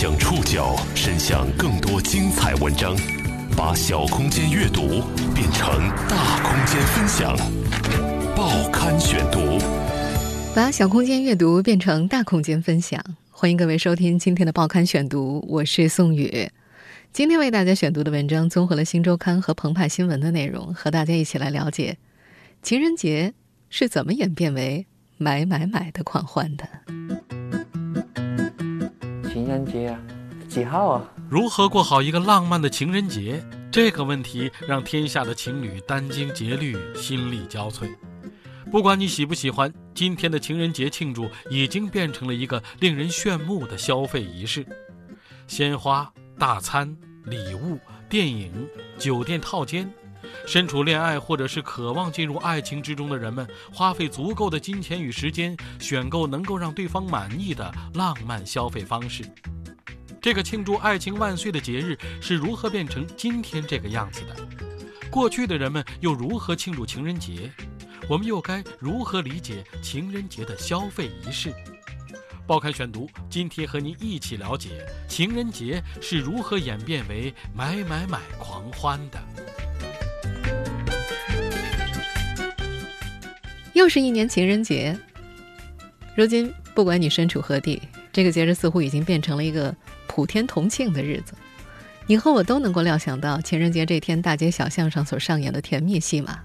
将触角伸向更多精彩文章，把小空间阅读变成大空间分享。报刊选读，把小空间阅读变成大空间分享。欢迎各位收听今天的报刊选读，我是宋宇。今天为大家选读的文章综合了《新周刊》和澎湃新闻的内容，和大家一起来了解情人节是怎么演变为买买买的狂欢的。情人节啊，几号啊？如何过好一个浪漫的情人节？这个问题让天下的情侣殚精竭虑、心力交瘁。不管你喜不喜欢，今天的情人节庆祝已经变成了一个令人炫目的消费仪式：鲜花、大餐、礼物、电影、酒店套间。身处恋爱或者是渴望进入爱情之中的人们，花费足够的金钱与时间，选购能够让对方满意的浪漫消费方式。这个庆祝爱情万岁的节日是如何变成今天这个样子的？过去的人们又如何庆祝情人节？我们又该如何理解情人节的消费仪式？报刊选读，今天和您一起了解情人节是如何演变为买买买狂欢的。又是一年情人节。如今，不管你身处何地，这个节日似乎已经变成了一个普天同庆的日子。你和我都能够料想到情人节这天大街小巷上所上演的甜蜜戏码。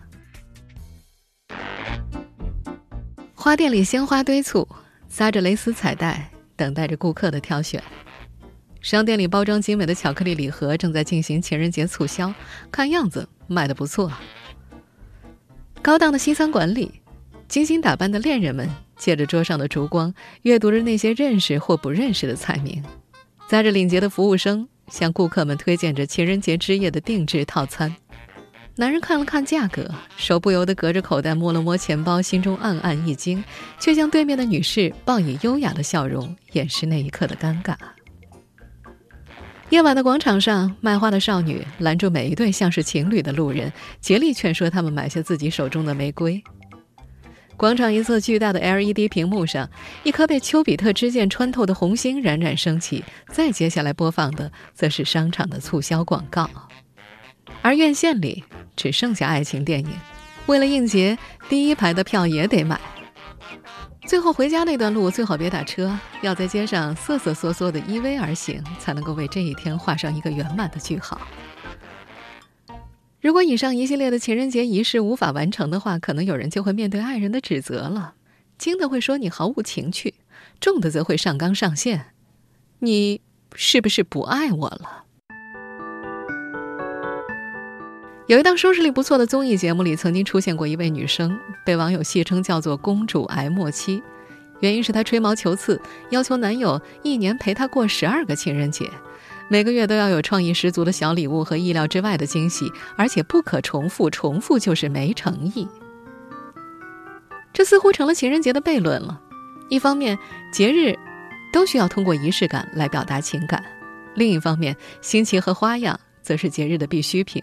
花店里鲜花堆簇，撒着蕾丝彩带，等待着顾客的挑选。商店里包装精美的巧克力礼盒正在进行情人节促销，看样子卖得不错。高档的西餐馆里。精心打扮的恋人们借着桌上的烛光，阅读着那些认识或不认识的菜名。载着领结的服务生向顾客们推荐着情人节之夜的定制套餐。男人看了看价格，手不由得隔着口袋摸了摸钱包，心中暗暗一惊，却向对面的女士报以优雅的笑容，掩饰那一刻的尴尬。夜晚的广场上，卖花的少女拦住每一对像是情侣的路人，竭力劝说他们买下自己手中的玫瑰。广场一侧巨大的 LED 屏幕上，一颗被丘比特之箭穿透的红星冉冉升起。再接下来播放的，则是商场的促销广告。而院线里只剩下爱情电影，为了应节，第一排的票也得买。最后回家那段路最好别打车，要在街上瑟瑟缩缩的依偎而行，才能够为这一天画上一个圆满的句号。如果以上一系列的情人节仪式无法完成的话，可能有人就会面对爱人的指责了。轻的会说你毫无情趣，重的则会上纲上线。你是不是不爱我了？有一档收视率不错的综艺节目里，曾经出现过一位女生，被网友戏称叫做“公主癌末期”，原因是她吹毛求疵，要求男友一年陪她过十二个情人节。每个月都要有创意十足的小礼物和意料之外的惊喜，而且不可重复，重复就是没诚意。这似乎成了情人节的悖论了。一方面，节日都需要通过仪式感来表达情感；另一方面，新奇和花样则是节日的必需品。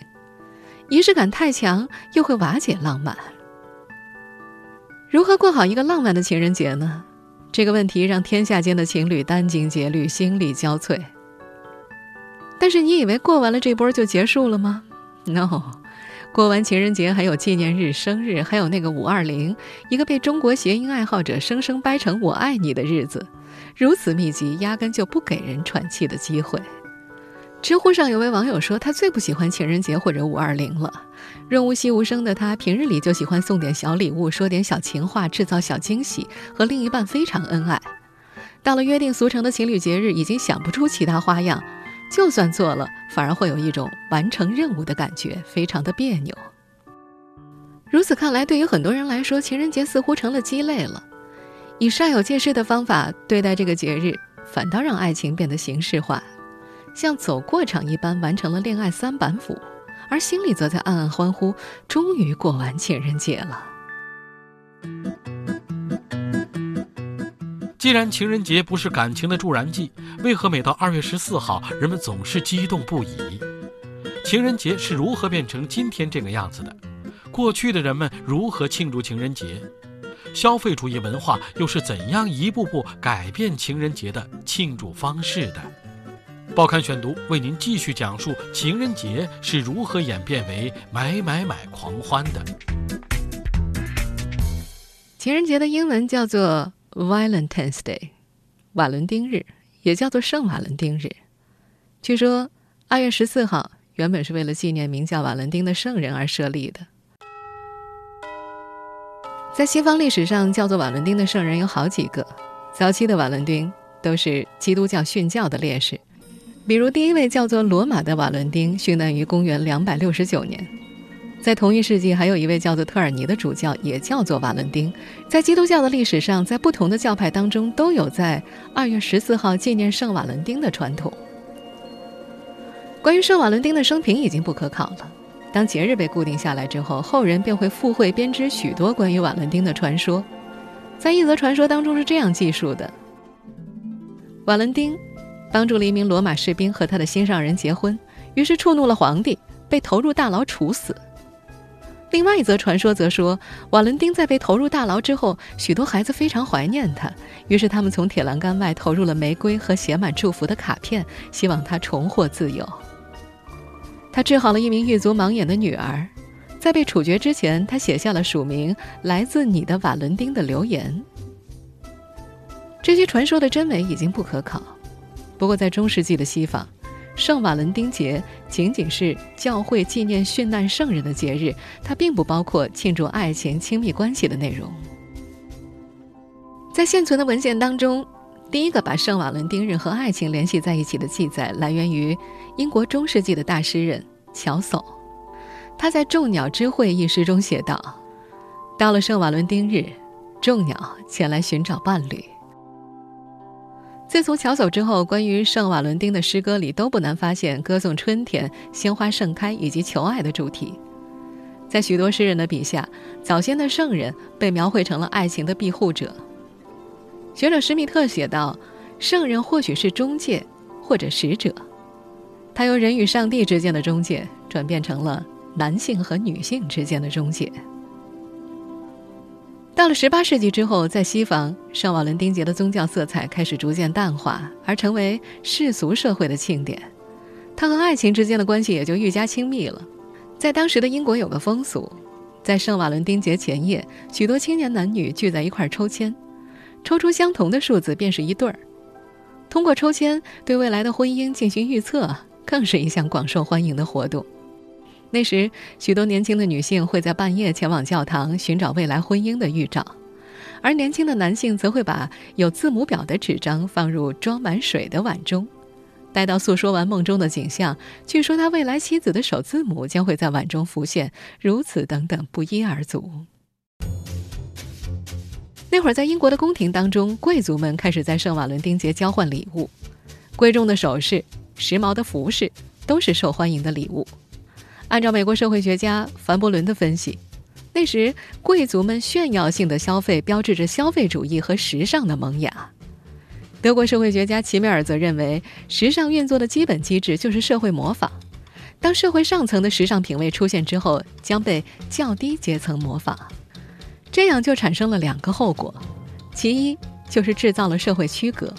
仪式感太强，又会瓦解浪漫。如何过好一个浪漫的情人节呢？这个问题让天下间的情侣殚精竭虑，心力交瘁。但是你以为过完了这波就结束了吗？No，过完情人节还有纪念日、生日，还有那个五二零，一个被中国谐音爱好者生生掰成“我爱你”的日子，如此密集，压根就不给人喘气的机会。知乎上有位网友说，他最不喜欢情人节或者五二零了。润物细无声的他，平日里就喜欢送点小礼物，说点小情话，制造小惊喜，和另一半非常恩爱。到了约定俗成的情侣节日，已经想不出其他花样。就算做了，反而会有一种完成任务的感觉，非常的别扭。如此看来，对于很多人来说，情人节似乎成了鸡肋了。以煞有介事的方法对待这个节日，反倒让爱情变得形式化，像走过场一般完成了恋爱三板斧，而心里则在暗暗欢呼：终于过完情人节了。既然情人节不是感情的助燃剂，为何每到二月十四号，人们总是激动不已？情人节是如何变成今天这个样子的？过去的人们如何庆祝情人节？消费主义文化又是怎样一步步改变情人节的庆祝方式的？报刊选读为您继续讲述情人节是如何演变为买买买狂欢的。情人节的英文叫做 Valentine's Day，瓦伦丁日，也叫做圣瓦伦丁日。据说，二月十四号原本是为了纪念名叫瓦伦丁的圣人而设立的。在西方历史上，叫做瓦伦丁的圣人有好几个。早期的瓦伦丁都是基督教殉教的烈士，比如第一位叫做罗马的瓦伦丁，殉难于公元两百六十九年。在同一世纪，还有一位叫做特尔尼的主教，也叫做瓦伦丁。在基督教的历史上，在不同的教派当中，都有在二月十四号纪念圣瓦伦丁的传统。关于圣瓦伦丁的生平已经不可考了。当节日被固定下来之后，后人便会附会编织许多关于瓦伦丁的传说。在一则传说当中是这样记述的：瓦伦丁帮助了一名罗马士兵和他的心上人结婚，于是触怒了皇帝，被投入大牢处死。另外一则传说则说，瓦伦丁在被投入大牢之后，许多孩子非常怀念他，于是他们从铁栏杆外投入了玫瑰和写满祝福的卡片，希望他重获自由。他治好了一名狱卒盲眼的女儿。在被处决之前，他写下了署名“来自你的瓦伦丁”的留言。这些传说的真伪已经不可考。不过，在中世纪的西方，圣瓦伦丁节仅仅是教会纪念殉难圣人的节日，它并不包括庆祝爱情、亲密关系的内容。在现存的文献当中，第一个把圣瓦伦丁日和爱情联系在一起的记载，来源于英国中世纪的大诗人乔叟。他在《众鸟之会》一诗中写道：“到了圣瓦伦丁日，众鸟前来寻找伴侣。”自从乔叟之后，关于圣瓦伦丁的诗歌里都不难发现歌颂春天、鲜花盛开以及求爱的主题。在许多诗人的笔下，早先的圣人被描绘成了爱情的庇护者。学者施密特写道：“圣人或许是中介或者使者，他由人与上帝之间的中介转变成了。”男性和女性之间的中介。到了十八世纪之后，在西方，圣瓦伦丁节的宗教色彩开始逐渐淡化，而成为世俗社会的庆典。他和爱情之间的关系也就愈加亲密了。在当时的英国有个风俗，在圣瓦伦丁节前夜，许多青年男女聚在一块抽签，抽出相同的数字便是一对儿。通过抽签对未来的婚姻进行预测，更是一项广受欢迎的活动。那时，许多年轻的女性会在半夜前往教堂寻找未来婚姻的预兆，而年轻的男性则会把有字母表的纸张放入装满水的碗中，待到诉说完梦中的景象，据说他未来妻子的首字母将会在碗中浮现，如此等等不一而足。那会儿，在英国的宫廷当中，贵族们开始在圣瓦伦丁节交换礼物，贵重的首饰、时髦的服饰都是受欢迎的礼物。按照美国社会学家凡伯伦的分析，那时贵族们炫耀性的消费标志着消费主义和时尚的萌芽。德国社会学家齐美尔则认为，时尚运作的基本机制就是社会模仿。当社会上层的时尚品味出现之后，将被较低阶层模仿，这样就产生了两个后果：其一就是制造了社会区隔。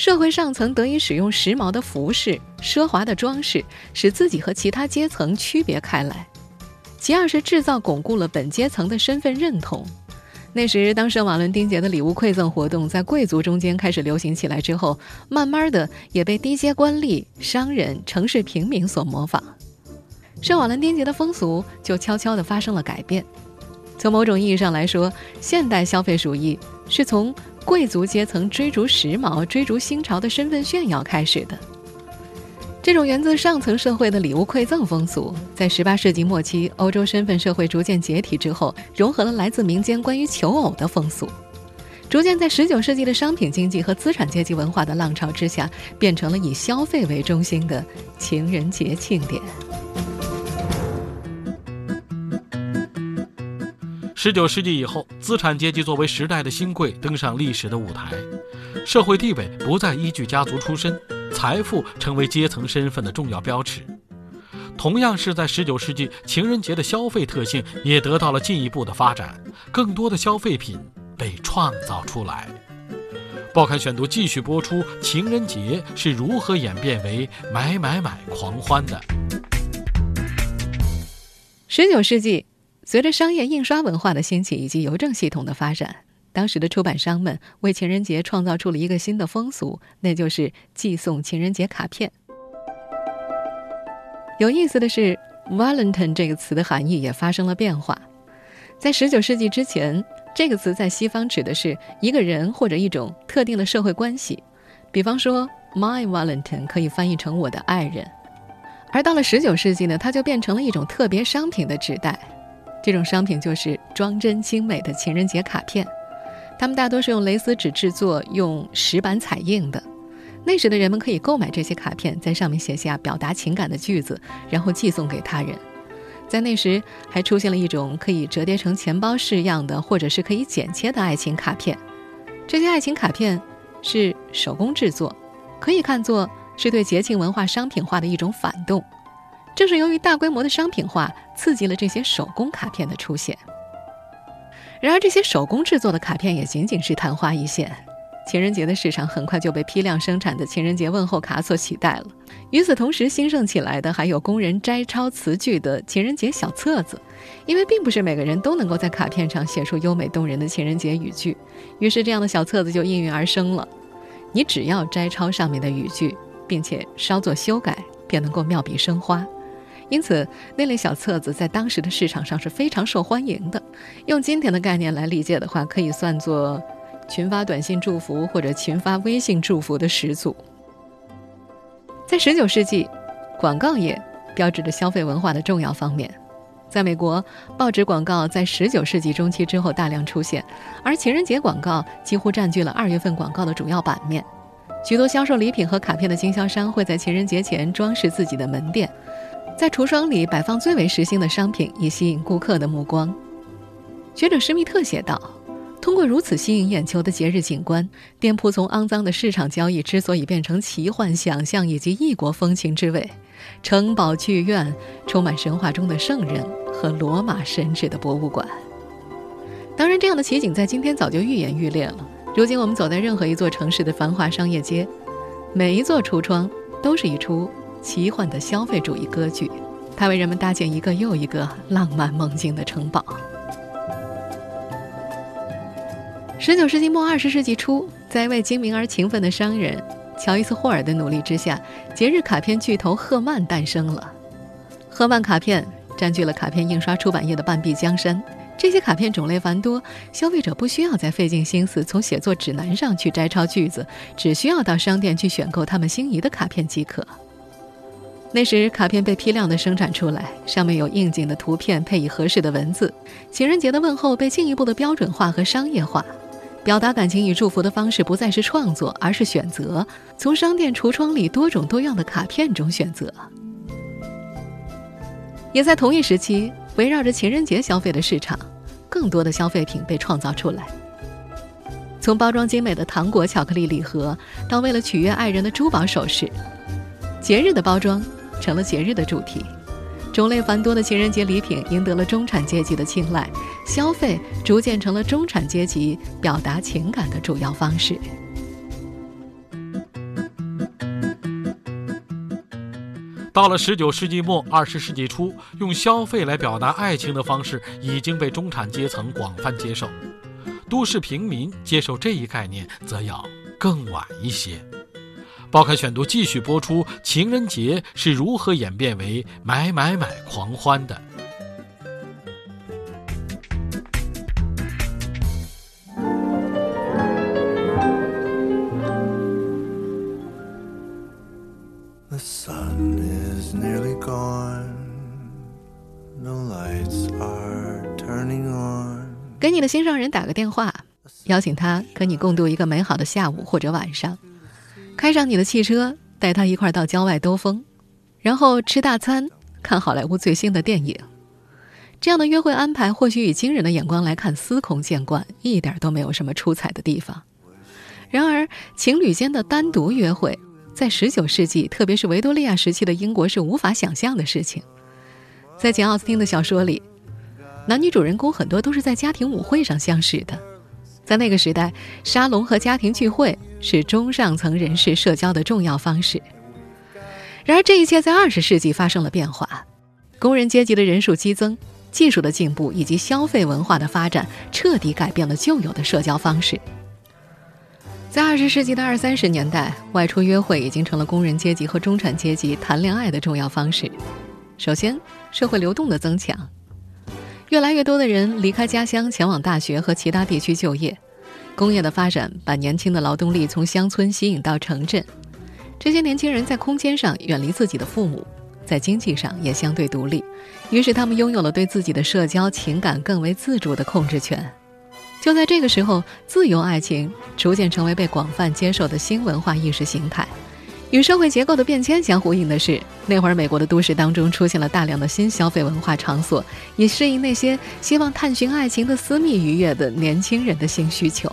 社会上层得以使用时髦的服饰、奢华的装饰，使自己和其他阶层区别开来；其二是制造巩固了本阶层的身份认同。那时，当圣瓦伦丁节的礼物馈赠活动在贵族中间开始流行起来之后，慢慢的也被低阶官吏、商人、城市平民所模仿，圣瓦伦丁节的风俗就悄悄地发生了改变。从某种意义上来说，现代消费主义是从。贵族阶层追逐时髦、追逐新潮的身份炫耀开始的，这种源自上层社会的礼物馈赠风俗，在18世纪末期欧洲身份社会逐渐解体之后，融合了来自民间关于求偶的风俗，逐渐在19世纪的商品经济和资产阶级文化的浪潮之下，变成了以消费为中心的情人节庆典。十九世纪以后，资产阶级作为时代的新贵登上历史的舞台，社会地位不再依据家族出身，财富成为阶层身份的重要标尺。同样是在十九世纪，情人节的消费特性也得到了进一步的发展，更多的消费品被创造出来。报刊选读继续播出：情人节是如何演变为买买买狂欢的？十九世纪，随着商业印刷文化的兴起以及邮政系统的发展，当时的出版商们为情人节创造出了一个新的风俗，那就是寄送情人节卡片。有意思的是，Valentine 这个词的含义也发生了变化。在十九世纪之前，这个词在西方指的是一个人或者一种特定的社会关系，比方说，My Valentine 可以翻译成我的爱人。而到了十九世纪呢，它就变成了一种特别商品的纸袋，这种商品就是装帧精美的情人节卡片，它们大多是用蕾丝纸制作，用石板彩印的。那时的人们可以购买这些卡片，在上面写下表达情感的句子，然后寄送给他人。在那时，还出现了一种可以折叠成钱包式样的，或者是可以剪切的爱情卡片。这些爱情卡片是手工制作，可以看作是对节庆文化商品化的一种反动。正是由于大规模的商品化，刺激了这些手工卡片的出现。然而，这些手工制作的卡片也仅仅是昙花一现。情人节的市场很快就被批量生产的情人节问候卡所取代了。与此同时，兴盛起来的还有工人摘抄词句的情人节小册子，因为并不是每个人都能够在卡片上写出优美动人的情人节语句，于是这样的小册子就应运而生了。你只要摘抄上面的语句，并且稍作修改，便能够妙笔生花。因此，那类小册子在当时的市场上是非常受欢迎的。用今天的概念来理解的话，可以算作。群发短信祝福或者群发微信祝福的始祖，在十九世纪，广告业标志着消费文化的重要方面。在美国，报纸广告在十九世纪中期之后大量出现，而情人节广告几乎占据了二月份广告的主要版面。许多销售礼品和卡片的经销商会在情人节前装饰自己的门店，在橱窗里摆放最为时兴的商品，以吸引顾客的目光。学者施密特写道。通过如此吸引眼球的节日景观，店铺从肮脏的市场交易之所以变成奇幻想象以及异国风情之味，城堡剧院充满神话中的圣人和罗马神祇的博物馆。当然，这样的奇景在今天早就愈演愈烈了。如今，我们走在任何一座城市的繁华商业街，每一座橱窗都是一出奇幻的消费主义歌剧，它为人们搭建一个又一个浪漫梦境的城堡。十九世纪末二十世纪初，在一位精明而勤奋的商人乔伊斯·霍尔的努力之下，节日卡片巨头赫曼诞生了。赫曼卡片占据了卡片印刷出版业的半壁江山。这些卡片种类繁多，消费者不需要再费尽心思从写作指南上去摘抄句子，只需要到商店去选购他们心仪的卡片即可。那时，卡片被批量的生产出来，上面有应景的图片，配以合适的文字。情人节的问候被进一步的标准化和商业化。表达感情与祝福的方式不再是创作，而是选择从商店橱窗里多种多样的卡片中选择。也在同一时期，围绕着情人节消费的市场，更多的消费品被创造出来。从包装精美的糖果、巧克力礼盒，到为了取悦爱人的珠宝首饰，节日的包装成了节日的主题。种类繁多的情人节礼品赢得了中产阶级的青睐，消费逐渐成了中产阶级表达情感的主要方式。到了十九世纪末二十世纪初，用消费来表达爱情的方式已经被中产阶层广泛接受，都市平民接受这一概念则要更晚一些。报刊选读继续播出：情人节是如何演变为买买买狂欢的？The sun is nearly gone. No lights are turning on. 给你的心上人打个电话，邀请他和你共度一个美好的下午或者晚上。开上你的汽车，带他一块儿到郊外兜风，然后吃大餐，看好莱坞最新的电影。这样的约会安排，或许以惊人的眼光来看司空见惯，一点都没有什么出彩的地方。然而，情侣间的单独约会，在十九世纪，特别是维多利亚时期的英国，是无法想象的事情。在简·奥斯汀的小说里，男女主人公很多都是在家庭舞会上相识的。在那个时代，沙龙和家庭聚会是中上层人士社交的重要方式。然而，这一切在二十世纪发生了变化，工人阶级的人数激增，技术的进步以及消费文化的发展，彻底改变了旧有的社交方式。在二十世纪的二三十年代，外出约会已经成了工人阶级和中产阶级谈恋爱的重要方式。首先，社会流动的增强，越来越多的人离开家乡前往大学和其他地区就业。工业的发展把年轻的劳动力从乡村吸引到城镇。这些年轻人在空间上远离自己的父母，在经济上也相对独立，于是他们拥有了对自己的社交情感更为自主的控制权。就在这个时候，自由爱情逐渐成为被广泛接受的新文化意识形态。与社会结构的变迁相呼应的是，那会儿美国的都市当中出现了大量的新消费文化场所，以适应那些希望探寻爱情的私密愉悦的年轻人的新需求。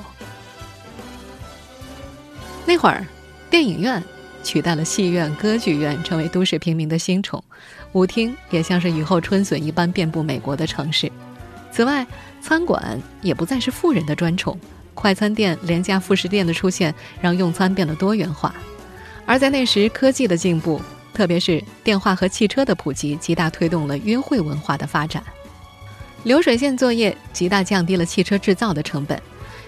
那会儿，电影院取代了戏院、歌剧院，成为都市平民的新宠；舞厅也像是雨后春笋一般遍布美国的城市。此外，餐馆也不再是富人的专宠，快餐店、廉价副食店的出现让用餐变得多元化。而在那时，科技的进步，特别是电话和汽车的普及，极大推动了约会文化的发展。流水线作业极大降低了汽车制造的成本，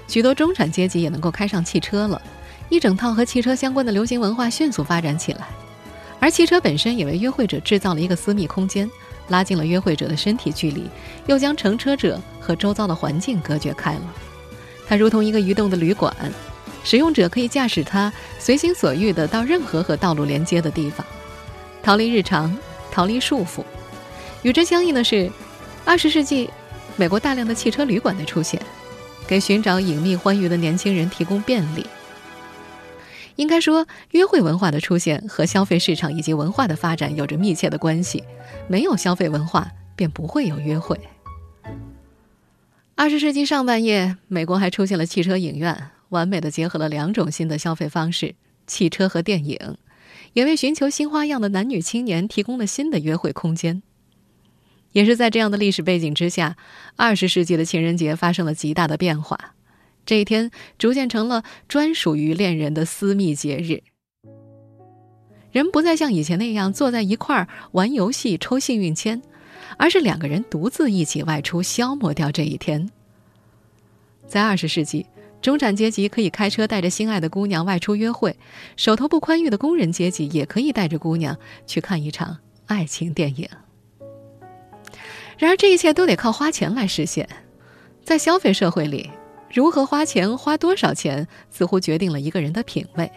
许多中产阶级也能够开上汽车了。一整套和汽车相关的流行文化迅速发展起来，而汽车本身也为约会者制造了一个私密空间。拉近了约会者的身体距离，又将乘车者和周遭的环境隔绝开了。它如同一个移动的旅馆，使用者可以驾驶它随心所欲地到任何和道路连接的地方，逃离日常，逃离束缚。与之相应的是，二十世纪美国大量的汽车旅馆的出现，给寻找隐秘欢愉的年轻人提供便利。应该说，约会文化的出现和消费市场以及文化的发展有着密切的关系。没有消费文化，便不会有约会。二十世纪上半叶，美国还出现了汽车影院，完美的结合了两种新的消费方式：汽车和电影，也为寻求新花样的男女青年提供了新的约会空间。也是在这样的历史背景之下，二十世纪的情人节发生了极大的变化。这一天逐渐成了专属于恋人的私密节日，人不再像以前那样坐在一块儿玩游戏、抽幸运签，而是两个人独自一起外出，消磨掉这一天。在二十世纪，中产阶级可以开车带着心爱的姑娘外出约会，手头不宽裕的工人阶级也可以带着姑娘去看一场爱情电影。然而，这一切都得靠花钱来实现，在消费社会里。如何花钱，花多少钱，似乎决定了一个人的品味。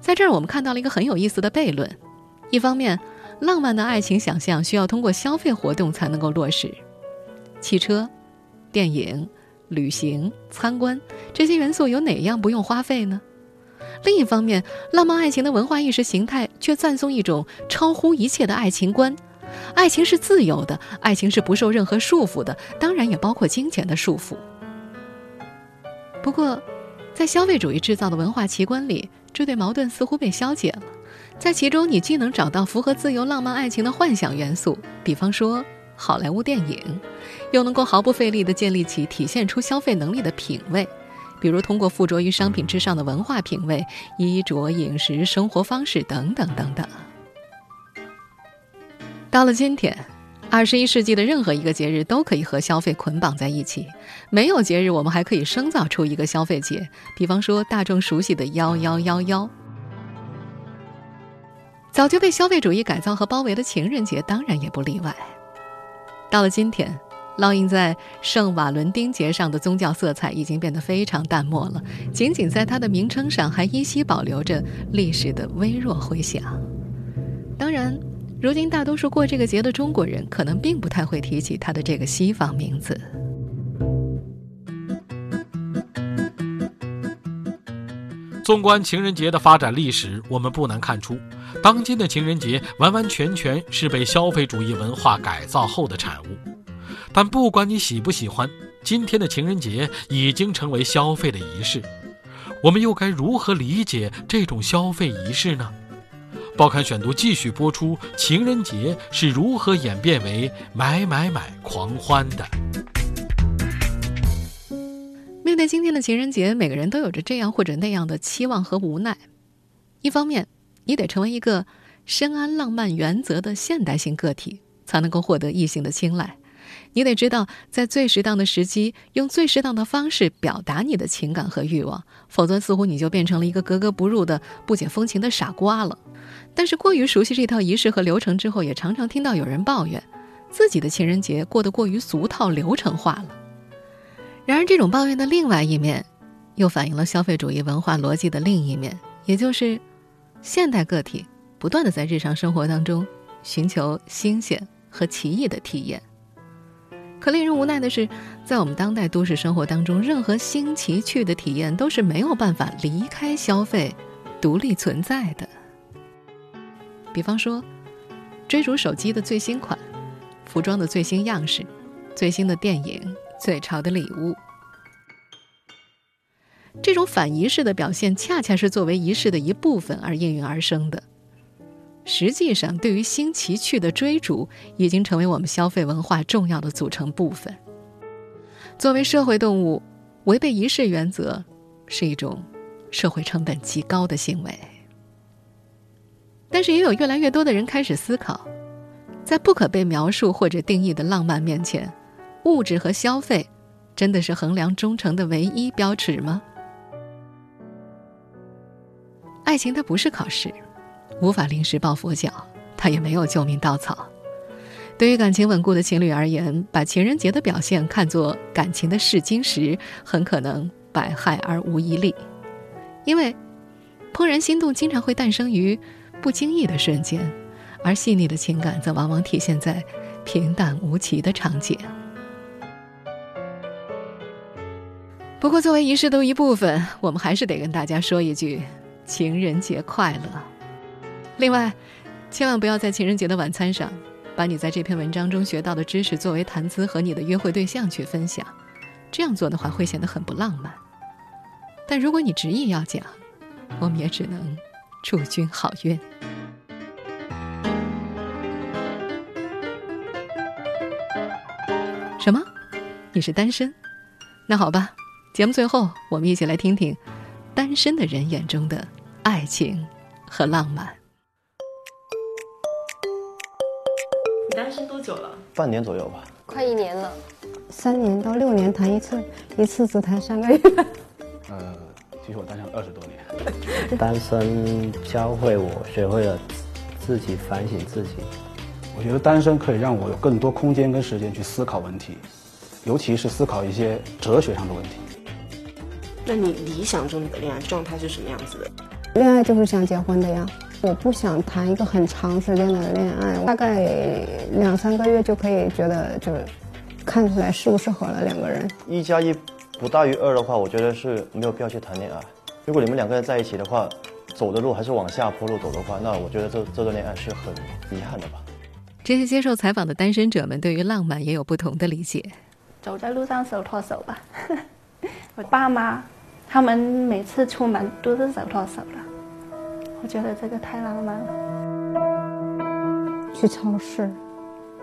在这儿，我们看到了一个很有意思的悖论：一方面，浪漫的爱情想象需要通过消费活动才能够落实，汽车、电影、旅行、参观这些元素有哪样不用花费呢？另一方面，浪漫爱情的文化意识形态却赞颂一种超乎一切的爱情观：爱情是自由的，爱情是不受任何束缚的，当然也包括金钱的束缚。不过，在消费主义制造的文化奇观里，这对矛盾似乎被消解了。在其中，你既能找到符合自由浪漫爱情的幻想元素，比方说好莱坞电影，又能够毫不费力地建立起体现出消费能力的品味，比如通过附着于商品之上的文化品味、衣着、饮食、生活方式等等等等。到了今天。二十一世纪的任何一个节日都可以和消费捆绑在一起。没有节日，我们还可以生造出一个消费节，比方说大众熟悉的幺幺幺幺。早就被消费主义改造和包围的情人节，当然也不例外。到了今天，烙印在圣瓦伦丁节上的宗教色彩已经变得非常淡漠了，仅仅在它的名称上还依稀保留着历史的微弱回响。当然。如今，大多数过这个节的中国人可能并不太会提起它的这个西方名字。纵观情人节的发展历史，我们不难看出，当今的情人节完完全全是被消费主义文化改造后的产物。但不管你喜不喜欢，今天的情人节已经成为消费的仪式。我们又该如何理解这种消费仪式呢？报刊选读继续播出：情人节是如何演变为买买买狂欢的？对今天的情人节，每个人都有着这样或者那样的期望和无奈。一方面，你得成为一个深谙浪漫原则的现代性个体，才能够获得异性的青睐。你得知道，在最适当的时机，用最适当的方式表达你的情感和欲望，否则似乎你就变成了一个格格不入的不解风情的傻瓜了。但是，过于熟悉这套仪式和流程之后，也常常听到有人抱怨，自己的情人节过得过于俗套、流程化了。然而，这种抱怨的另外一面，又反映了消费主义文化逻辑的另一面，也就是现代个体不断的在日常生活当中寻求新鲜和奇异的体验。可令人无奈的是，在我们当代都市生活当中，任何新奇趣的体验都是没有办法离开消费、独立存在的。比方说，追逐手机的最新款、服装的最新样式、最新的电影、最潮的礼物，这种反仪式的表现，恰恰是作为仪式的一部分而应运而生的。实际上，对于新奇趣的追逐，已经成为我们消费文化重要的组成部分。作为社会动物，违背仪式原则是一种社会成本极高的行为。但是，也有越来越多的人开始思考，在不可被描述或者定义的浪漫面前，物质和消费真的是衡量忠诚的唯一标尺吗？爱情它不是考试。无法临时抱佛脚，它也没有救命稻草。对于感情稳固的情侣而言，把情人节的表现看作感情的试金石，很可能百害而无一利。因为怦然心动经常会诞生于不经意的瞬间，而细腻的情感则往往体现在平淡无奇的场景。不过，作为仪式的一部分，我们还是得跟大家说一句：情人节快乐！另外，千万不要在情人节的晚餐上，把你在这篇文章中学到的知识作为谈资和你的约会对象去分享。这样做的话，会显得很不浪漫。但如果你执意要讲，我们也只能祝君好运。什么？你是单身？那好吧，节目最后，我们一起来听听单身的人眼中的爱情和浪漫。你单身多久了？半年左右吧，快一年了，三年到六年谈一次，一次只谈三个月。呃，其实我单身二十多年。单身教会我学会了自己反省自己。我觉得单身可以让我有更多空间跟时间去思考问题，尤其是思考一些哲学上的问题。那你理想中的恋爱状态是什么样子的？恋爱就是想结婚的呀。我不想谈一个很长时间的恋爱，大概两三个月就可以觉得就是看出来适不适合了两个人。一加一不大于二的话，我觉得是没有必要去谈恋爱。如果你们两个人在一起的话，走的路还是往下坡路走的话，那我觉得这这段恋爱是很遗憾的吧。这些接受采访的单身者们对于浪漫也有不同的理解。走在路上手拖手吧，我爸妈他们每次出门都是手拖手的。我觉得这个太浪漫了。去超市，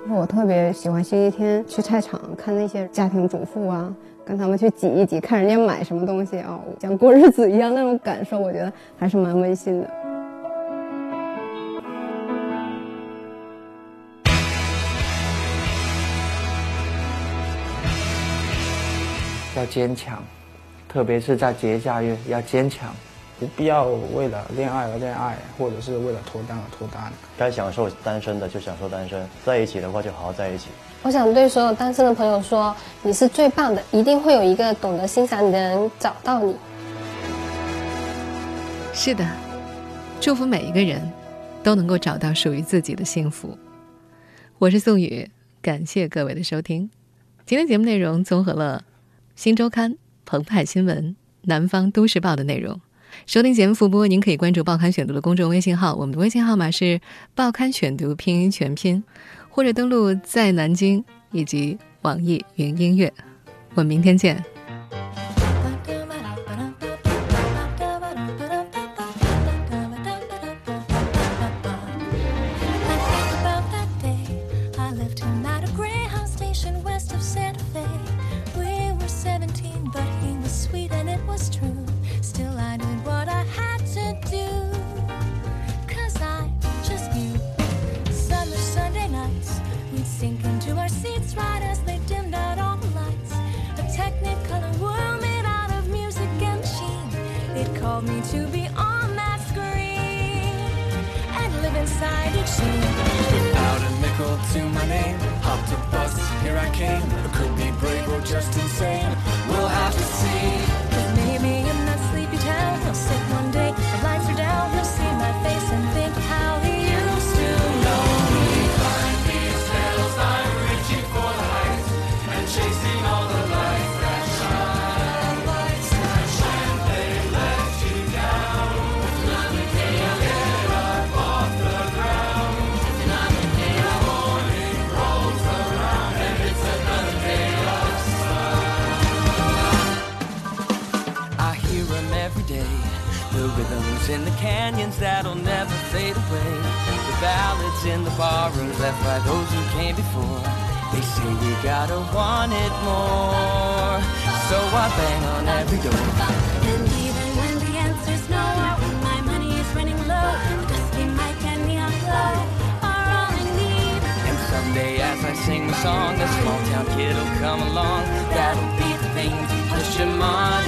我特别喜欢星期天去菜场看那些家庭主妇啊，跟他们去挤一挤，看人家买什么东西啊，像过日子一样那种感受，我觉得还是蛮温馨的。要坚强，特别是在节假日要坚强。不必要为了恋爱而恋爱，或者是为了脱单而脱单。该享受单身的就享受单身，在一起的话就好好在一起。我想对所有单身的朋友说，你是最棒的，一定会有一个懂得欣赏你的人找到你。是的，祝福每一个人都能够找到属于自己的幸福。我是宋宇，感谢各位的收听。今天节目内容综合了《新周刊》、澎湃新闻、南方都市报的内容。收听节目复播，您可以关注“报刊选读”的公众微信号，我们的微信号码是“报刊选读”拼音全拼，或者登录在南京以及网易云音乐。我们明天见。song. A small town kid'll come along. That'll be the thing to push him on.